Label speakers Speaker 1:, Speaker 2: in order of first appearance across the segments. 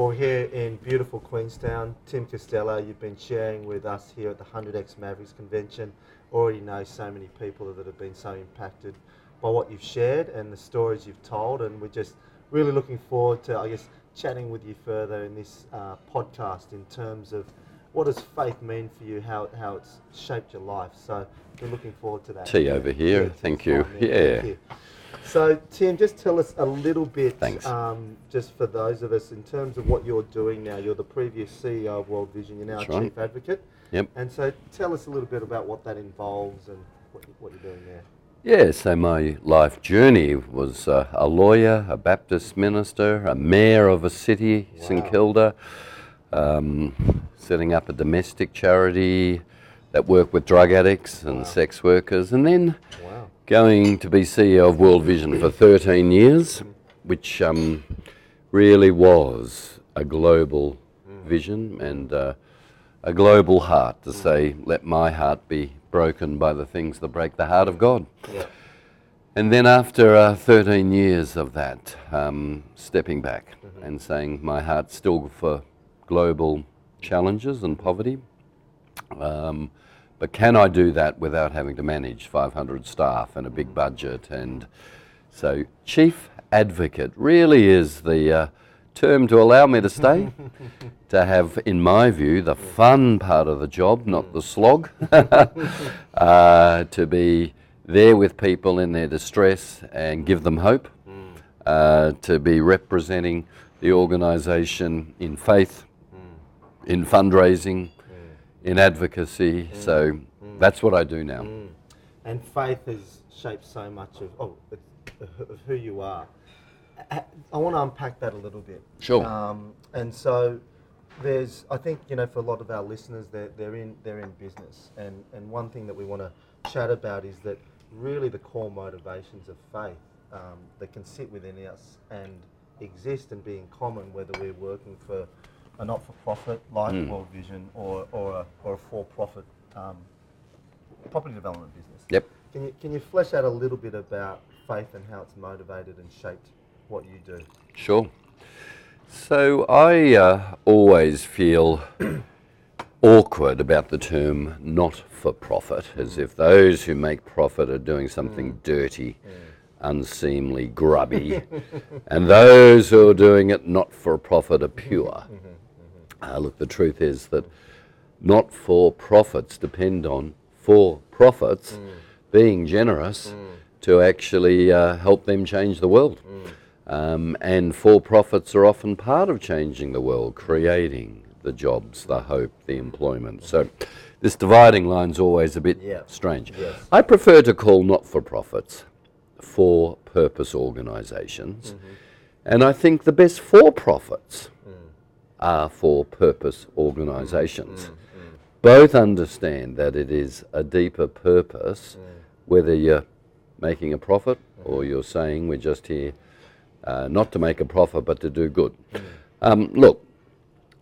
Speaker 1: Well, here in beautiful Queenstown, Tim Costello, you've been sharing with us here at the 100X Mavericks Convention. Already know so many people that have been so impacted by what you've shared and the stories you've told, and we're just really looking forward to, I guess, chatting with you further in this uh, podcast in terms of what does faith mean for you, how, how it's shaped your life. So we're looking forward to that.
Speaker 2: Tea over here,
Speaker 1: Yeah,
Speaker 2: thank you. Yeah.
Speaker 1: thank you. So Tim, just tell us a little bit,
Speaker 2: Thanks.
Speaker 1: Um, just for those of us, in terms of what you're doing now. You're the previous CEO of World Vision. You're now
Speaker 2: That's right.
Speaker 1: chief advocate.
Speaker 2: Yep.
Speaker 1: And so tell us a little bit about what that involves and what, what you're doing there.
Speaker 2: Yeah, so my life journey was uh, a lawyer, a Baptist minister, a mayor of a city, St Kilda, um, setting up a domestic charity that worked with drug addicts and
Speaker 1: Wow.
Speaker 2: sex workers, and then
Speaker 1: Wow.
Speaker 2: Going to be CEO of World Vision for 13 years, which um, really was a global vision and uh, a global heart to say, let my heart be broken by the things that break the heart of God.
Speaker 1: Yeah.
Speaker 2: And then after uh, 13 years of that, um, stepping back and saying my heart's still for global challenges and poverty. Um, but can I do that without having to manage 500 staff and a big budget? And so, chief advocate really is the uh, term to allow me to stay, to have, in my view, the fun part of the job, not the slog, uh, to be there with people in their distress and give them hope, uh, to be representing the organisation in faith, in fundraising, in advocacy. So that's what I do now.
Speaker 1: And faith has shaped so much of, oh, of who you are. I- I want to unpack that a little bit.
Speaker 2: Sure.
Speaker 1: Um, and so there's, I think, you know, for a lot of our listeners, they're, they're, in, they're in business. And, and one thing that we want to chat about is that really the core motivations of faith um, that can sit within us and exist and be in common, whether we're working for a not-for-profit like World Vision or, or a, or a for-profit um, property development business.
Speaker 2: Yep.
Speaker 1: Can you, can you flesh out a little bit about faith and how it's motivated and shaped what you do?
Speaker 2: Sure. So I uh, always feel awkward about the term not for profit, as if those who make profit are doing something dirty, unseemly, grubby, and those who are doing it not for profit are pure. Uh, look, the truth is that not for profits depend on for profits being generous to actually uh, help them change the world. Um, and for profits are often part of changing the world, creating the jobs, the hope, the employment. So this dividing line's always a bit
Speaker 1: Yeah.
Speaker 2: strange.
Speaker 1: Yes.
Speaker 2: I prefer to call not for profits for purpose organisations. And I think the best for profits are for purpose organisations. Mm, mm. Both understand that it is a deeper purpose, mm. whether you're making a profit or mm-hmm. you're saying we're just here uh, not to make a profit but to do good. Um, look,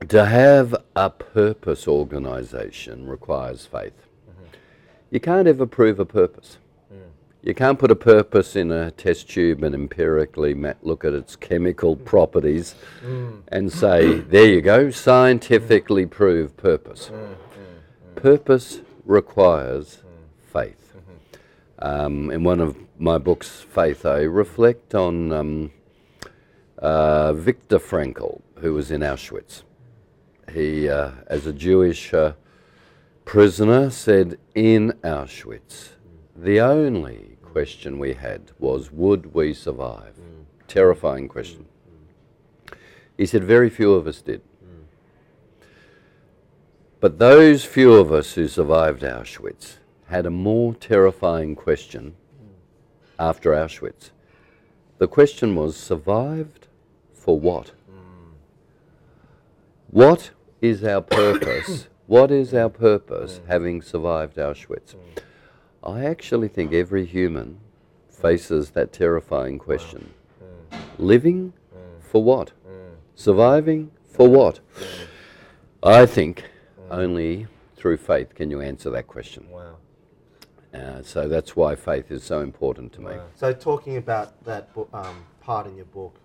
Speaker 2: to have a purpose organisation requires faith. Mm-hmm. You can't ever prove a purpose. You can't put a purpose in a test tube and empirically look at its chemical properties and say, there you go, scientifically prove purpose. Purpose requires faith. Um, in one of my books, Faith, I reflect on um, uh, Viktor Frankl, who was in Auschwitz. He, uh, as a Jewish uh, prisoner, said in Auschwitz, the only question we had was, would we survive? Terrifying question. He said, very few of us did. But those few of us who survived Auschwitz had a more terrifying question after Auschwitz. The question was survived for what? What is our purpose? what is our purpose having survived Auschwitz? I actually think every human faces that terrifying question. Living for what? Surviving for what? I think only through faith can you answer that question.
Speaker 1: Wow.
Speaker 2: Uh, so that's why faith is so important to me.
Speaker 1: So talking about that book, um, part in your book,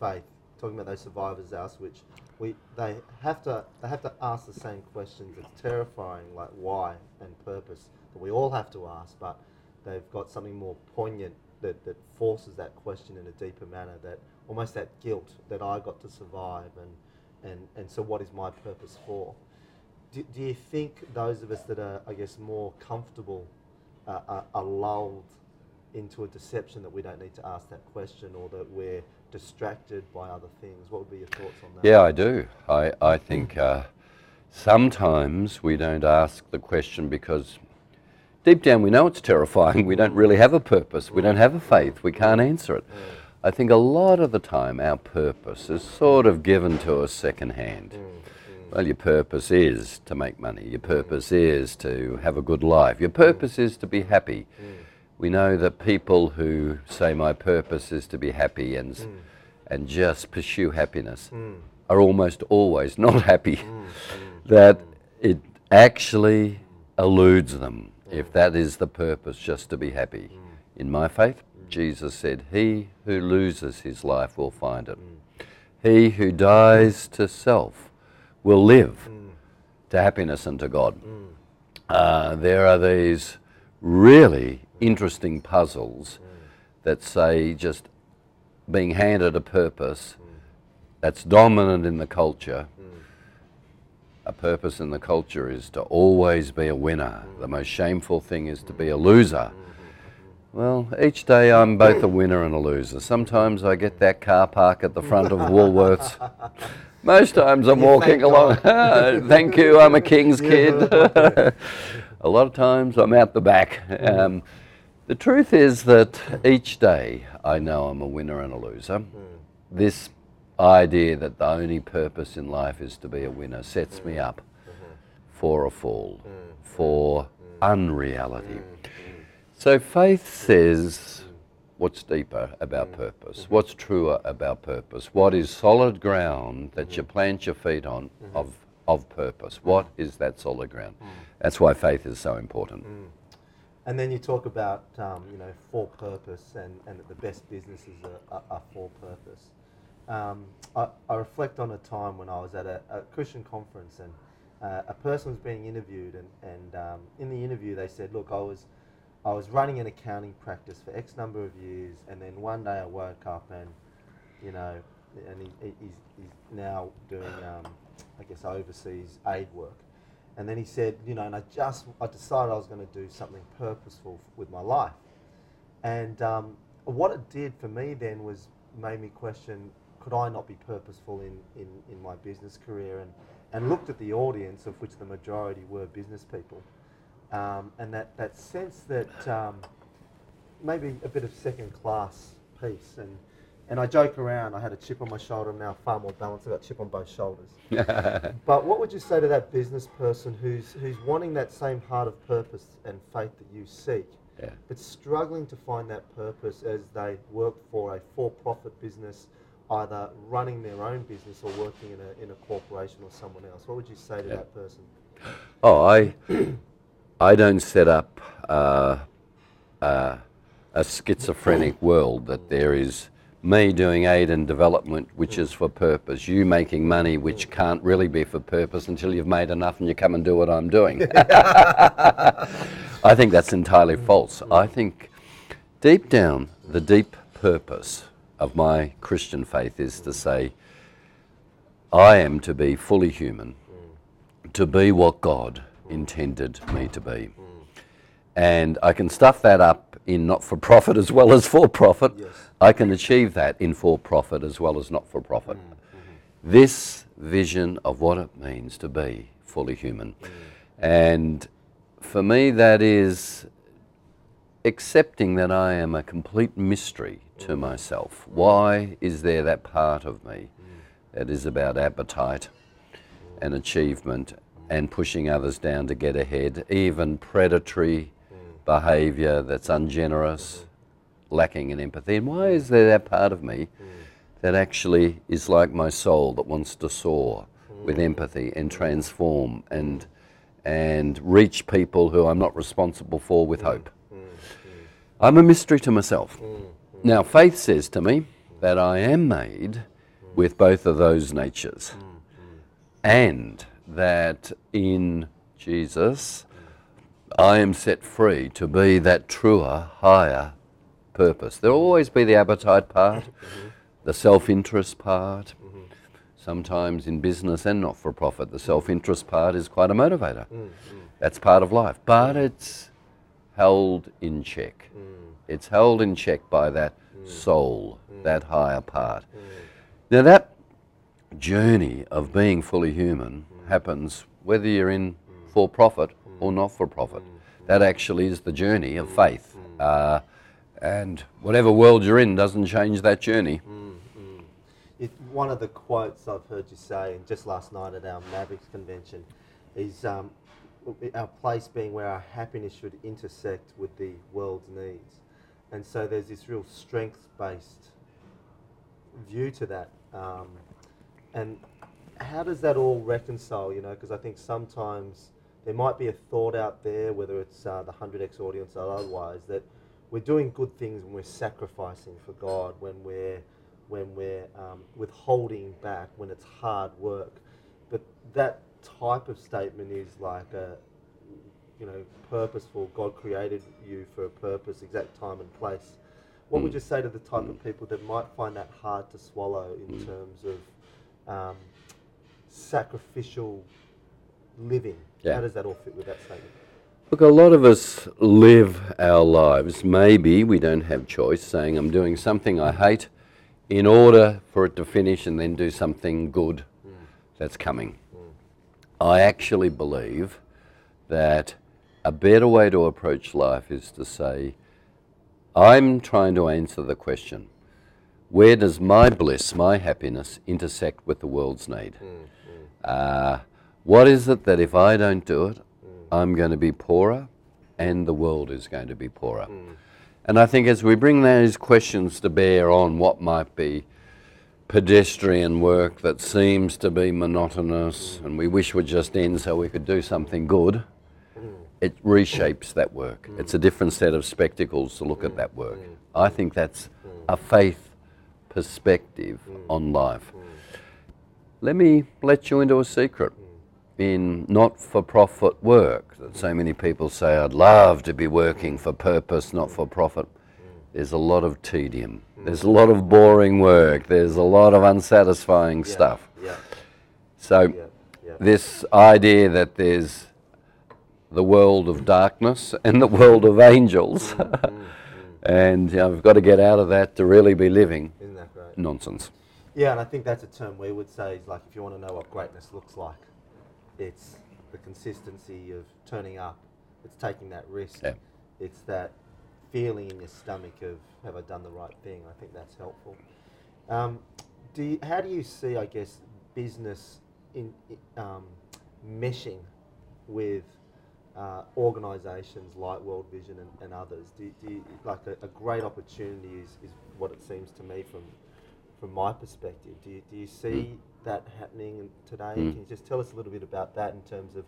Speaker 1: faith, talking about those survivors of Auschwitz, we they have to they have to ask the same questions. It's terrifying, like why and purpose that we all have to ask, but they've got something more poignant that, that forces that question in a deeper manner. That almost that guilt that I got to survive, and and and so what is my purpose for? Do, do you think those of us that are, I guess, more comfortable uh, are, are lulled into a deception that we don't need to ask that question or that we're distracted by other things? What would be your thoughts on that?
Speaker 2: Yeah, I do. I, I think uh, sometimes we don't ask the question because deep down we know it's terrifying. We don't really have a purpose. We don't have a faith. We can't answer it. Mm. I think a lot of the time our purpose is sort of given to us secondhand. Mm, mm. Well, your purpose is to make money. Your purpose is to have a good life. Your purpose is to be happy. We know that people who say my purpose is to be happy and and just pursue happiness are almost always not happy. that it actually eludes them if that is the purpose, just to be happy. Mm. In my faith, mm. Jesus said, He who loses his life will find it. Mm. He who dies to self will live to happiness and to God. Uh, there are these really interesting puzzles that say just being handed a purpose that's dominant in the culture. A purpose in the culture is to always be a winner. The most shameful thing is to be a loser. Well, each day I'm both a winner and a loser. Sometimes I get that car park at the front of Woolworths. Most times I'm walking
Speaker 1: thank
Speaker 2: along. Thank you, I'm a king's kid. a lot of times I'm out the back. Um, the truth is that each day I know I'm a winner and a loser. This idea that the only purpose in life is to be a winner sets me up for a fall, for unreality. So faith says what's deeper about purpose, what's truer about purpose, what is solid ground that you plant your feet on of, of purpose. What is that solid ground? That's why faith is so important.
Speaker 1: And then you talk about um, you know for purpose and, and that the best businesses are, are, are for purpose. Um, I, I reflect on a time when I was at a, a Christian conference and uh, a person was being interviewed and, and um, in the interview they said, look, I was I was running an accounting practice for X number of years and then one day I woke up and you know and he, he- he's, he's now doing um, I guess overseas aid work. And then he said, you know, and I just, I decided I was going to do something purposeful f- with my life. And um, what it did for me then was made me question, could I not be purposeful in, in, in my business career? And, and looked at the audience, of which the majority were business people. Um, and that, that sense that um, maybe a bit of second class piece. And, and I joke around, I had a chip on my shoulder, I'm now far more balanced, I've got a chip on both shoulders. But what would you say to that business person who's who's wanting that same heart of purpose and faith that you seek,
Speaker 2: Yeah.
Speaker 1: but struggling to find that purpose as they work for a for-profit business, either running their own business or working in a in a corporation or someone else? What would you say to
Speaker 2: Yeah.
Speaker 1: that person?
Speaker 2: Oh, I, I don't set up uh, uh, a schizophrenic world that there is me doing aid and development, which is for purpose, you making money, which can't really be for purpose until you've made enough and you come and do what I'm doing. I think that's entirely false. I think deep down, the deep purpose of my Christian faith is to say, I am to be fully human, to be what God intended me to be. And I can stuff that up in not for profit as well as for profit.
Speaker 1: Yes.
Speaker 2: I can achieve that in for profit as well as not for profit. Mm, mm-hmm. This vision of what it means to be fully human. Mm. And for me, that is accepting that I am a complete mystery to myself. Why is there that part of me that is about appetite and achievement and pushing others down to get ahead, even predatory behavior that's ungenerous, lacking in empathy? And why is there that part of me that actually is like my soul that wants to soar with empathy and transform and and reach people who I'm not responsible for with hope? I'm a mystery to myself. Mm, mm. Now, faith says to me that I am made with both of those natures. Mm, and that in Jesus I am set free to be that truer, higher purpose. There'll always be the appetite part, mm-hmm. the self interest part. Mm-hmm. Sometimes in business and not for profit, the self interest part is quite a motivator. That's part of life. But it's held in check. Mm. It's held in check by that mm. soul, mm. that higher part. Now, that journey of being fully human happens whether you're in for profit or not for profit. That actually is the journey of faith. Uh, and whatever world you're in doesn't change that journey.
Speaker 1: It, one of the quotes I've heard you say, and just last night at our Mavericks convention, is um, our place being where our happiness should intersect with the world's needs. And so there's this real strength based view to that. Um, and how does that all reconcile, you know? Because I think sometimes there might be a thought out there, whether it's uh, the 100x audience or otherwise, that we're doing good things when we're sacrificing for God, when we're when we're um, withholding back, when it's hard work. But that type of statement is like a, you know, purposeful. God created you for a purpose, exact time and place. What would hmm. you say to the type of hmm. people that might find that hard to swallow in hmm. terms of um, sacrificial living?
Speaker 2: Yeah.
Speaker 1: How does that all fit with that statement?
Speaker 2: Look, a lot of us live our lives. Maybe we don't have choice, saying, I'm doing something I hate in order for it to finish and then do something good that's coming. I actually believe that a better way to approach life is to say, I'm trying to answer the question where does my bliss, my happiness, intersect with the world's need? Mm, mm. Uh, what is it that if I don't do it, mm. I'm going to be poorer and the world is going to be poorer? And I think as we bring those questions to bear on what might be pedestrian work that seems to be monotonous and we wish would just end so we could do something good, it reshapes that work. Mm. It's a different set of spectacles to look at that work. Mm. I think that's a faith perspective mm. on life. Let me let you into a secret. In not for profit work, that so many people say, I'd love to be working for purpose, not for profit. There's a lot of tedium. There's a lot of boring work. There's a lot of unsatisfying stuff.
Speaker 1: Yeah.
Speaker 2: So,
Speaker 1: Yeah. Yeah.
Speaker 2: this idea that there's the world of darkness and the world of angels, mm, mm, mm. and you know, I've got to get out of that to really be living,
Speaker 1: Isn't that great?
Speaker 2: nonsense.
Speaker 1: Yeah, and I think that's a term we would say is like if you want to know what greatness looks like, it's the consistency of turning up, it's taking that risk,
Speaker 2: Yeah.
Speaker 1: it's that feeling in your stomach of have I done the right thing. I think that's helpful. Um, do you, how do you see, I guess, business in um, meshing with uh, organisations like World Vision and, and others? Do, you- do you, like a, a great opportunity is, is what it seems to me from from my perspective. Do you, do you see that happening today?
Speaker 2: Mm.
Speaker 1: Can you just tell us a little bit about that in terms of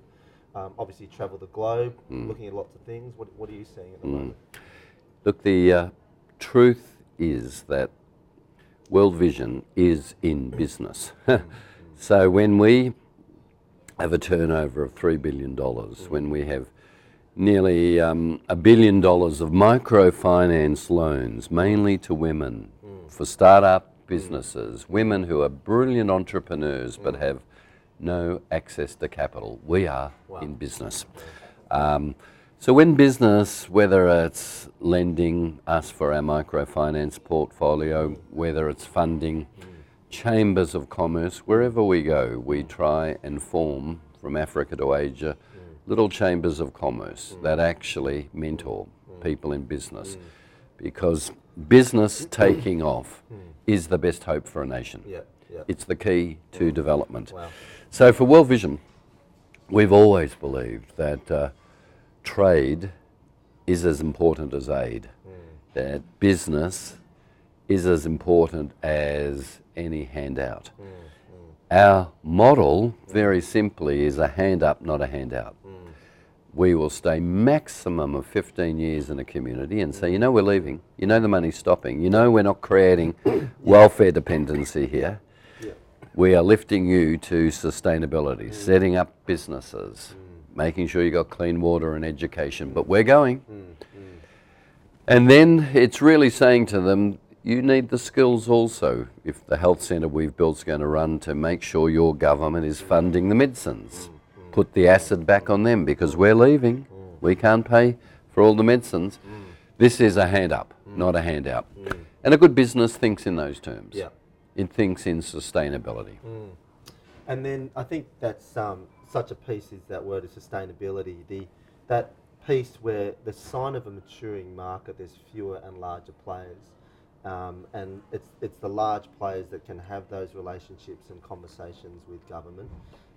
Speaker 1: um, obviously travel the globe,
Speaker 2: Mm.
Speaker 1: looking at lots of things. What, what are you seeing at the
Speaker 2: Mm.
Speaker 1: moment?
Speaker 2: Look, the uh, truth is that World Vision is in business. so when we have a turnover of $3 billion, when we have nearly um, a billion dollars of microfinance loans, mainly to women, for startup businesses, women who are brilliant entrepreneurs but have no access to capital. We are
Speaker 1: Wow.
Speaker 2: in business. Um, so when business, whether it's lending us for our microfinance portfolio, whether it's funding chambers of commerce, wherever we go, we try and form from Africa to Asia little chambers of commerce that actually mentor people in business because business taking off is the best hope for a nation.
Speaker 1: Yeah, yeah.
Speaker 2: It's the key to development.
Speaker 1: Wow.
Speaker 2: So for World Vision, we've always believed that uh, trade is as important as aid, that business is as important as any handout. Our model, very simply, is a hand up, not a handout. We will stay maximum of 15 years in a community and say, you know, we're leaving. You know, the money's stopping. You know, we're not creating welfare dependency here. We are lifting you to sustainability, setting up businesses, making sure you got clean water and education. But we're going. And then it's really saying to them, you need the skills also if the health centre we've built is going to run to make sure your government is funding the medicines. Put the acid back on them because we're leaving. We can't pay for all the medicines. This is a hand up, not a handout. And a good business thinks in those terms.
Speaker 1: Yeah.
Speaker 2: It thinks in sustainability.
Speaker 1: And then I think that's um, such a piece is that word of sustainability. The that piece where the sign of a maturing market, there's fewer and larger players, um, and it's it's the large players that can have those relationships and conversations with government.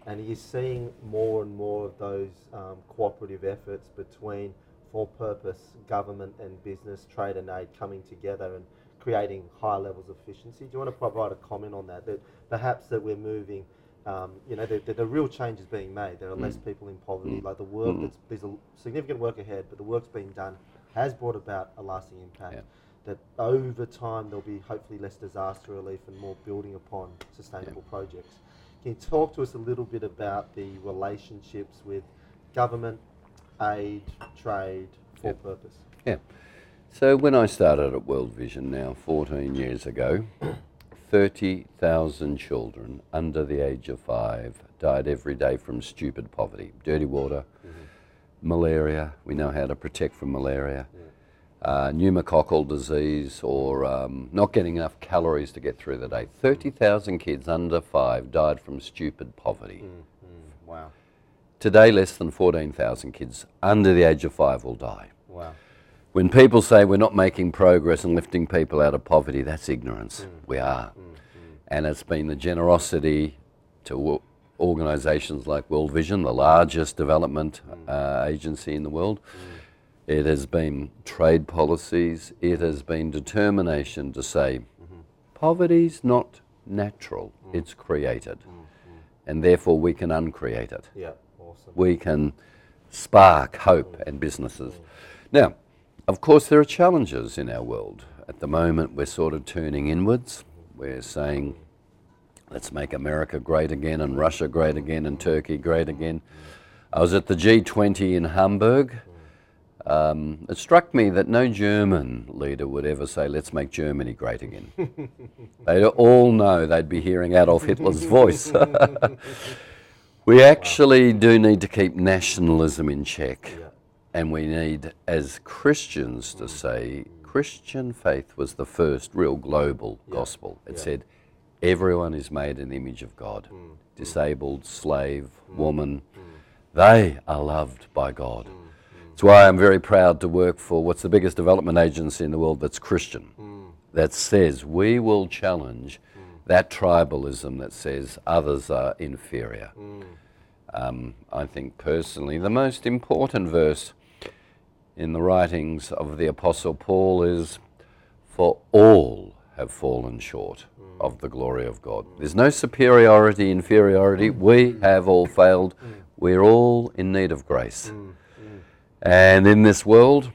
Speaker 1: And you're seeing more and more of those um, cooperative efforts between for-purpose government and business, trade and aid coming together and creating high levels of efficiency. Do you want to provide a comment on that? That perhaps that we're moving um, you know, the, the, the, real change is being made. There are less mm. people in poverty. Mm. Like the work, mm. that's, there's a significant work ahead, but the work's being done has brought about a lasting impact.
Speaker 2: Yeah.
Speaker 1: That over time there'll be hopefully less disaster relief and more building upon sustainable projects. Can you talk to us a little bit about the relationships with government, aid, trade, for purpose?
Speaker 2: Yeah. So when I started at World Vision now 14 years ago, 30,000 children under the age of five died every day from stupid poverty, dirty water, malaria. We know how to protect from malaria. Uh, pneumococcal disease or um, not getting enough calories to get through the day. 30,000 kids under five died from stupid poverty.
Speaker 1: Wow.
Speaker 2: Today, less than 14,000 kids under the age of five will die.
Speaker 1: Wow.
Speaker 2: When people say we're not making progress and lifting people out of poverty, that's ignorance. Mm. We are. Mm, mm. And it's been the generosity to organisations like World Vision, the largest development uh, agency in the world. It has been trade policies, it has been determination to say mm-hmm. poverty's not natural, it's created. And therefore we can uncreate it
Speaker 1: Yeah. Awesome.
Speaker 2: we can spark hope and businesses. Now, of course, there are challenges in our world. At the moment, we're sort of turning inwards. We're saying, let's make America great again, and Russia great again, and Turkey great again. I was at the G20 in Hamburg. Um, it struck me that no German leader would ever say, let's make Germany great again. they all know they'd be hearing Adolf Hitler's voice. we actually do need to keep nationalism in check.
Speaker 1: Yeah.
Speaker 2: And we need, as Christians, to say Christian faith was the first real global gospel. It
Speaker 1: yeah.
Speaker 2: said, everyone is made in the image of God mm. Mm. disabled, slave, mm. woman. They are loved by God. That's why I'm very proud to work for what's the biggest development agency in the world that's Christian, that says we will challenge that tribalism that says others are inferior. Um, I think personally the most important verse in the writings of the Apostle Paul is For all have fallen short of the glory of God. There's no superiority, inferiority. We have all failed. We're all in need of grace. And in this world,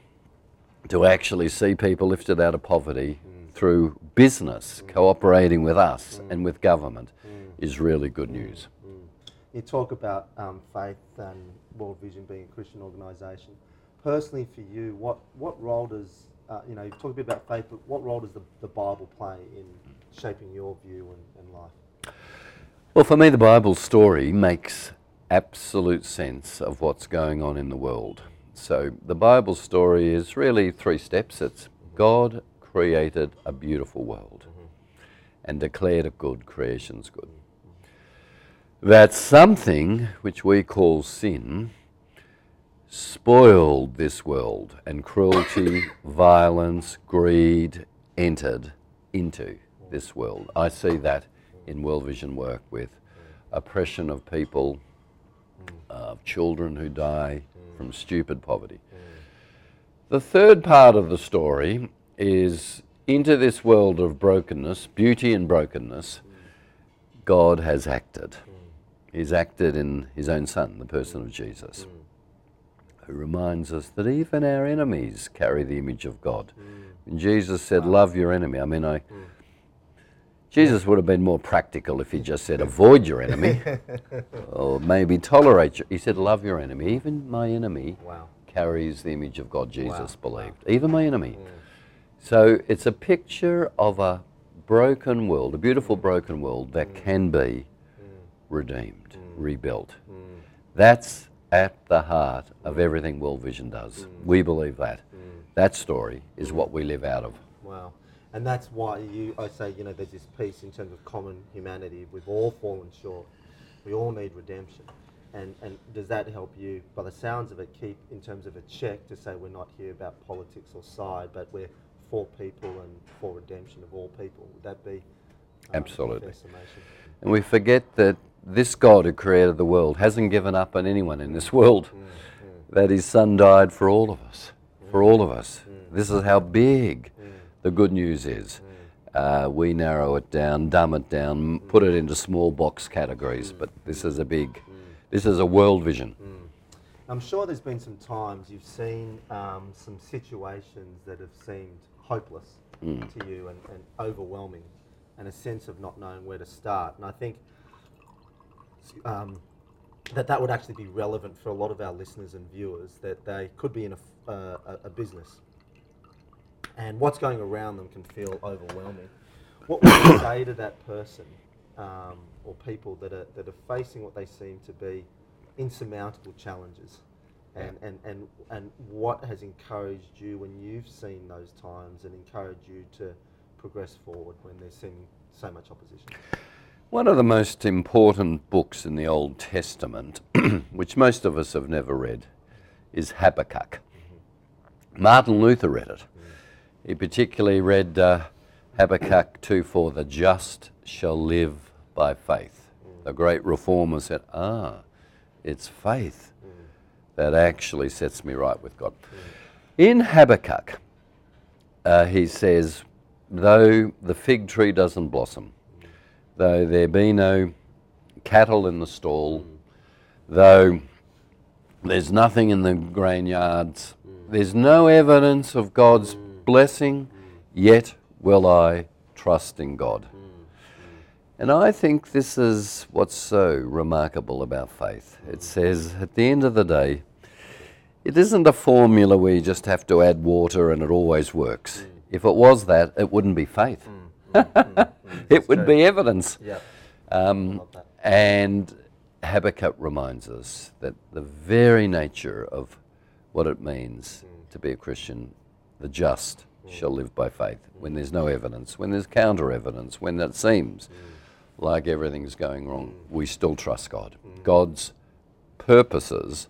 Speaker 2: to actually see people lifted out of poverty through business cooperating with us and with government is really good news.
Speaker 1: You talk about um, faith and World Vision being a Christian organisation. Personally, for you, what, what role does, uh, you know, you talk a bit about faith, but what role does the, the Bible play in shaping your view and, and life?
Speaker 2: Well, for me, the Bible story makes absolute sense of what's going on in the world. So, the Bible story is really three steps it's God created a beautiful world and declared it good, creation's good. That something which we call sin spoiled this world and cruelty, violence, greed entered into this world. I see that in World Vision work with oppression of people, of children who die from stupid poverty. The third part of the story is into this world of brokenness, beauty and brokenness, God has acted. He's acted in his own Son, the person of Jesus, who reminds us that even our enemies carry the image of God. Mm. And Jesus said, Love your enemy. I mean, I. Mm. Jesus would have been more practical if he just said, avoid your enemy, or maybe tolerate your. He said, love your enemy. Even my enemy
Speaker 1: Wow.
Speaker 2: carries the image of God, Jesus
Speaker 1: Wow.
Speaker 2: believed. Even my enemy. Mm. So it's a picture of a broken world, a beautiful broken world that can be redeemed, rebuilt. That's at the heart of everything World Vision does. Mm. We believe that. Mm. That story is what we live out of.
Speaker 1: Wow. And that's why you, I say, you know, there's this piece in terms of common humanity. We've all fallen short. We all need redemption. And, and does that help you, by the sounds of it, keep in terms of a check to say we're not here about politics or side, but we're for people and for redemption of all people? Would that be
Speaker 2: Absolutely.
Speaker 1: a fair summation?
Speaker 2: And we forget that this God who created the world hasn't given up on anyone in this world. Mm, mm. That his son died for all of us. For mm. all of us. This is how big the good news is. Uh, we narrow it down, dumb it down, put it into small box categories, but this is a big, this is a world vision.
Speaker 1: I'm sure there's been some times you've seen um, some situations that have seemed hopeless to you and, and overwhelming, and a sense of not knowing where to start. And I think um, that that would actually be relevant for a lot of our listeners and viewers. That they could be in a, uh, a, a business, and what's going around them can feel overwhelming. What would you say to that person um, or people that are that are facing what they seem to be insurmountable challenges? And, and, and, and what has encouraged you when you've seen those times and encouraged you to progress forward when there's seeming so much opposition?
Speaker 2: One of the most important books in the Old Testament, which most of us have never read, is Habakkuk. Martin Luther read it. He particularly read uh, Habakkuk 2 4, the just shall live by faith. The great reformer said, ah, it's faith that actually sets me right with God. In Habakkuk, uh, he says, though the fig tree doesn't blossom, though there be no cattle in the stall, though there's nothing in the grain yards, there's no evidence of God's blessing, yet will I trust in God. And I think this is what's so remarkable about faith. It says at the end of the day, it isn't a formula where you just have to add water and it always works. If it was that, it wouldn't be faith. it would be evidence.
Speaker 1: Yeah.
Speaker 2: Um, and Habakkuk reminds us that the very nature of what it means to be a Christian, the just shall live by faith. When there's no evidence, when there's counter evidence, when it seems like everything's going wrong, we still trust God. God's purposes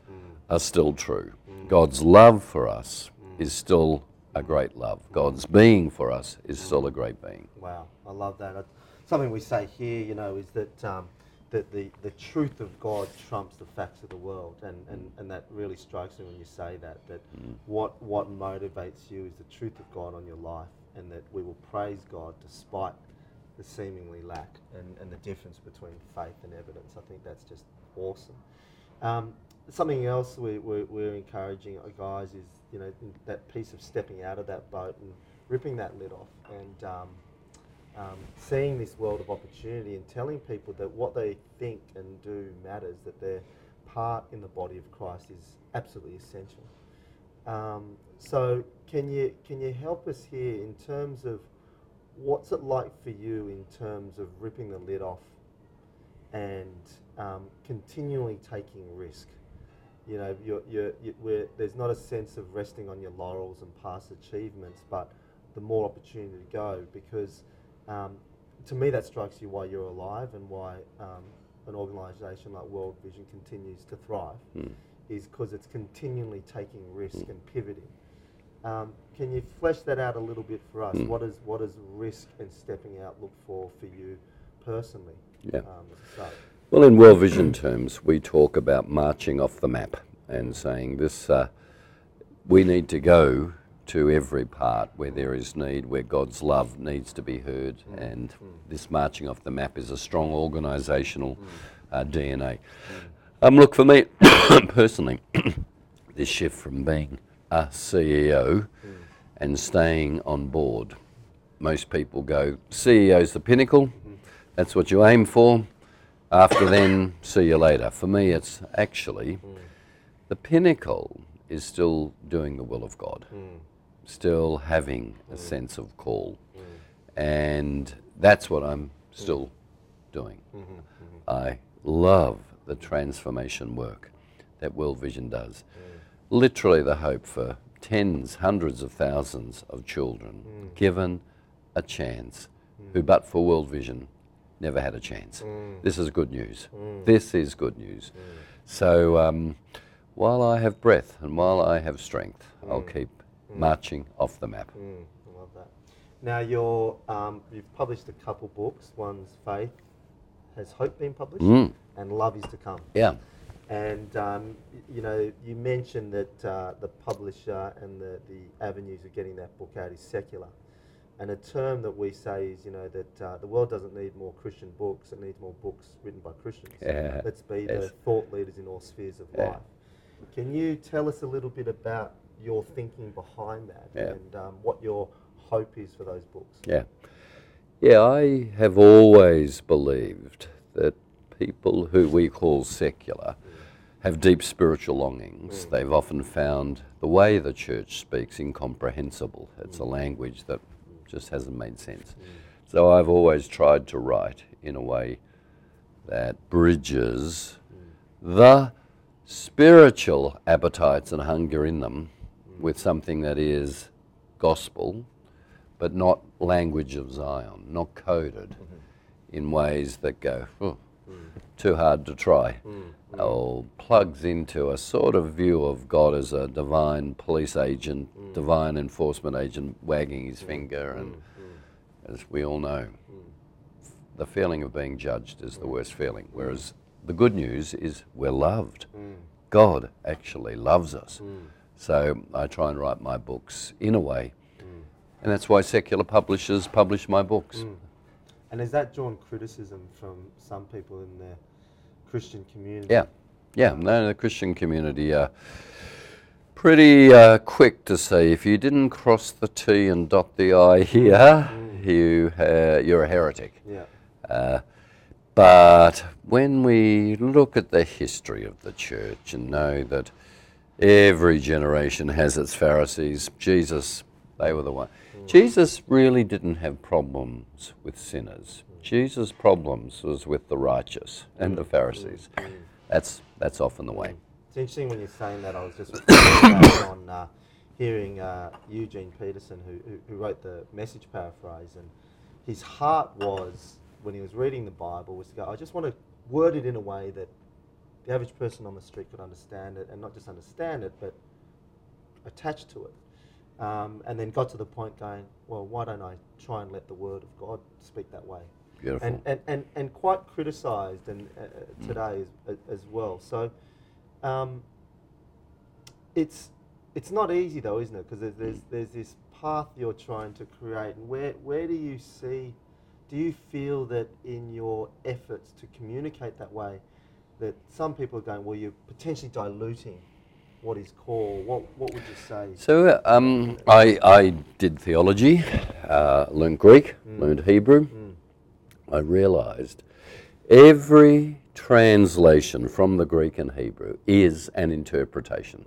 Speaker 2: are still true. God's love for us is still a great love. God's being for us is still a great being.
Speaker 1: Wow, I love that. Something we say here, you know, is that um, that the, the truth of God trumps the facts of the world, and, and, and that really strikes me when you say that. That what what motivates you is the truth of God on your life, and that we will praise God despite the seemingly lack and, and the difference between faith and evidence. I think that's just awesome. Um, something else we, we, we're encouraging guys is you know that piece of stepping out of that boat and ripping that lid off and um, um, seeing this world of opportunity and telling people that what they think and do matters, that their part in the body of Christ is absolutely essential. Um, so can you can you help us here in terms of what's it like for you in terms of ripping the lid off and um, continually taking risk? You know, you're, you're, you we're, there's not a sense of resting on your laurels and past achievements, but the more opportunity to go because um, to me that strikes you why you're alive and why um, an organisation like World Vision continues to thrive is because it's continually taking risk and pivoting. Um, can you flesh that out a little bit for us? What is what does risk and stepping out look for for you personally?
Speaker 2: Yeah. Well, in World Vision terms, we talk about marching off the map and saying this uh, we need to go to every part where there is need, where God's love needs to be heard, and this marching off the map is a strong organisational uh, DNA. Um, look, for me personally, this shift from being a CEO and staying on board most people go, CEO's the pinnacle, that's what you aim for. After then, see you later. For me, it's actually the pinnacle is still doing the will of God, still having a sense of call. And that's what I'm still doing. I love the transformation work that World Vision does. Literally, the hope for tens, hundreds of thousands of children given a chance who, but for World Vision, never had a chance. This is good news. This is good news. So, um, while I have breath and while I have strength, I'll keep marching off the map.
Speaker 1: Mm, I love that. Now you're um, you've published a couple books. One's Faith, has Hope been published,
Speaker 2: Mm.
Speaker 1: and Love is to come.
Speaker 2: Yeah.
Speaker 1: And um, you know, you mentioned that uh, the publisher and the, the avenues of getting that book out is secular. And a term that we say is, you know, that uh, the world doesn't need more Christian books; it needs more books written by Christians.
Speaker 2: Yeah,
Speaker 1: Let's be the thought leaders in all spheres of
Speaker 2: Yeah.
Speaker 1: life. Can you tell us a little bit about your thinking behind that
Speaker 2: Yeah.
Speaker 1: and um, what your hope is for those books?
Speaker 2: Yeah. Yeah, I have always believed that people who we call secular have deep spiritual longings. They've often found the way the church speaks incomprehensible. It's a language that just hasn't made sense. So I've always tried to write in a way that bridges the spiritual appetites and hunger in them with something that is gospel, but not language of Zion, not coded in ways that go, "Oh, too hard to try, or plugs into a sort of view of God as a divine police agent, divine enforcement agent wagging his finger, and as we all know, the feeling of being judged is the worst feeling. Whereas the good news is we're loved. God actually loves us. So I try and write my books in a way. And that's why secular publishers publish my books.
Speaker 1: And has that drawn criticism from some people in the Christian community?
Speaker 2: Yeah. Yeah. No, the Christian community are pretty uh, quick to say if you didn't cross the T and dot the I here, you, uh, you're a heretic.
Speaker 1: Yeah.
Speaker 2: Uh, but when we look at the history of the church and know that every generation has its Pharisees, Jesus, they were the one. Jesus really didn't have problems with sinners. Jesus' problems was with the righteous and the Pharisees. That's that's often the way.
Speaker 1: It's interesting when you're saying that. I was just on uh, hearing uh, Eugene Peterson, who, who, who wrote the message paraphrase, and his heart was when he was reading the Bible was to go. I just want to word it in a way that the average person on the street could understand it, and not just understand it, but attach to it. Um, and then got to the point going, well, why don't I try and let the word of God speak that way?
Speaker 2: Beautiful.
Speaker 1: and, and, and, and quite criticised and uh, uh, today as, as well. So um, it's it's not easy though, isn't it? Because there's, there's there's this path you're trying to create, and where where do you see? Do you feel that in your efforts to communicate that way, that some people are going, well, you're potentially diluting what is core? What what would you say?
Speaker 2: So um, I, I did theology, uh, learned Greek, mm. learned Hebrew. Mm. I realized every translation from the Greek and Hebrew is an interpretation.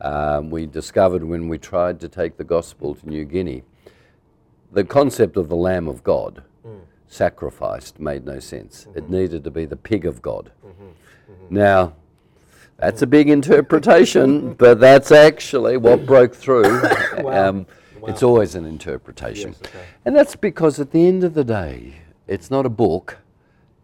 Speaker 2: Mm, um, we discovered when we tried to take the gospel to New Guinea, the concept of the Lamb of God sacrificed made no sense. It mm-hmm. needed to be the pig of God. Mm-hmm. Mm-hmm. Now, that's a big interpretation, but that's actually what broke through.
Speaker 1: Wow.
Speaker 2: Um, It's always an interpretation.
Speaker 1: Yes, okay.
Speaker 2: And that's because at the end of the day, it's not a book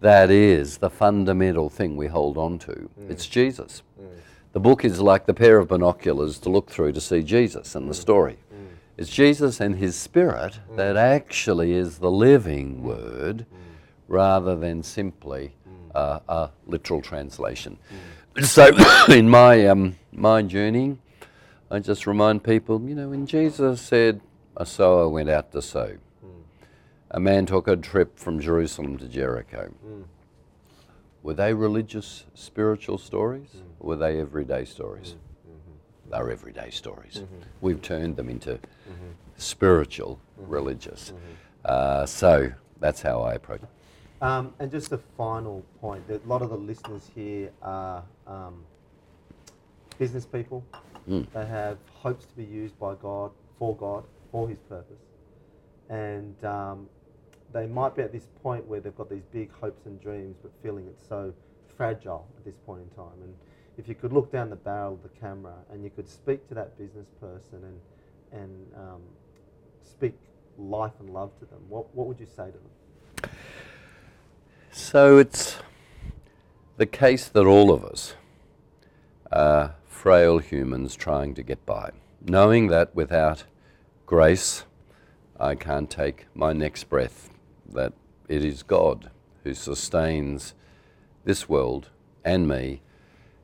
Speaker 2: that is the fundamental thing we hold on to. Mm. It's Jesus. Mm. The book is like the pair of binoculars to look through to see Jesus and the mm. story. It's Jesus and his spirit that actually is the living word rather than simply uh, a literal translation. So, in my, um, my journey, I just remind people, you know, when Jesus said, a sower went out to sow, hmm. a man took a trip from Jerusalem to Jericho. Hmm. Were they religious, spiritual stories? Or were they everyday stories? Mm-hmm. They're everyday stories. Mm-hmm. We've turned them into mm-hmm. spiritual religious. Uh, so that's how I approach it.
Speaker 1: Um, and just a final point: that a lot of the listeners here are um, business people.
Speaker 2: Mm.
Speaker 1: They have hopes to be used by God for God for His purpose, and um, they might be at this point where they've got these big hopes and dreams, but feeling it's so fragile at this point in time. And if you could look down the barrel of the camera and you could speak to that business person and and um, speak life and love to them, what what would you say to them?
Speaker 2: So it's the case that all of us are frail humans trying to get by, knowing that without grace, I can't take my next breath, that it is God who sustains this world and me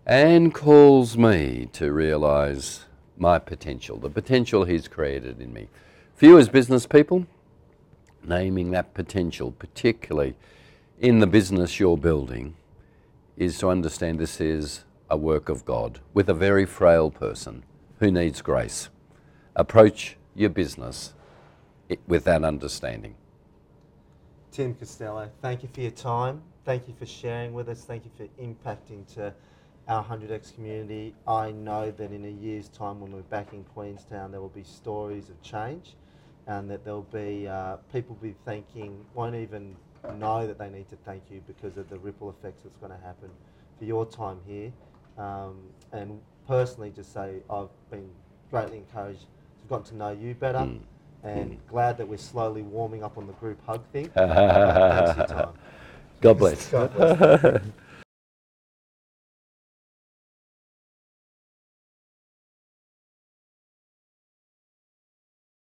Speaker 2: and calls me to realize my potential, the potential He's created in me. For you as business people, naming that potential, particularly in the business you're building, is to understand this is a work of God with a very frail person who needs grace. Approach your business with that understanding.
Speaker 1: Tim Costello, thank you for your time. Thank you for sharing with us. Thank you for impacting to our 100X community. I know that in a year's time, when we're back in Queenstown, there will be stories of change and that there'll be uh, people be thanking, won't even know that they need to thank you because of the ripple effects that's going to happen for your time here. Um, and personally, just say I've been greatly encouraged to got to know you better
Speaker 2: Mm.
Speaker 1: and glad that we're slowly warming up on the group hug thing. Thanks for your time.
Speaker 2: God bless.
Speaker 1: God bless.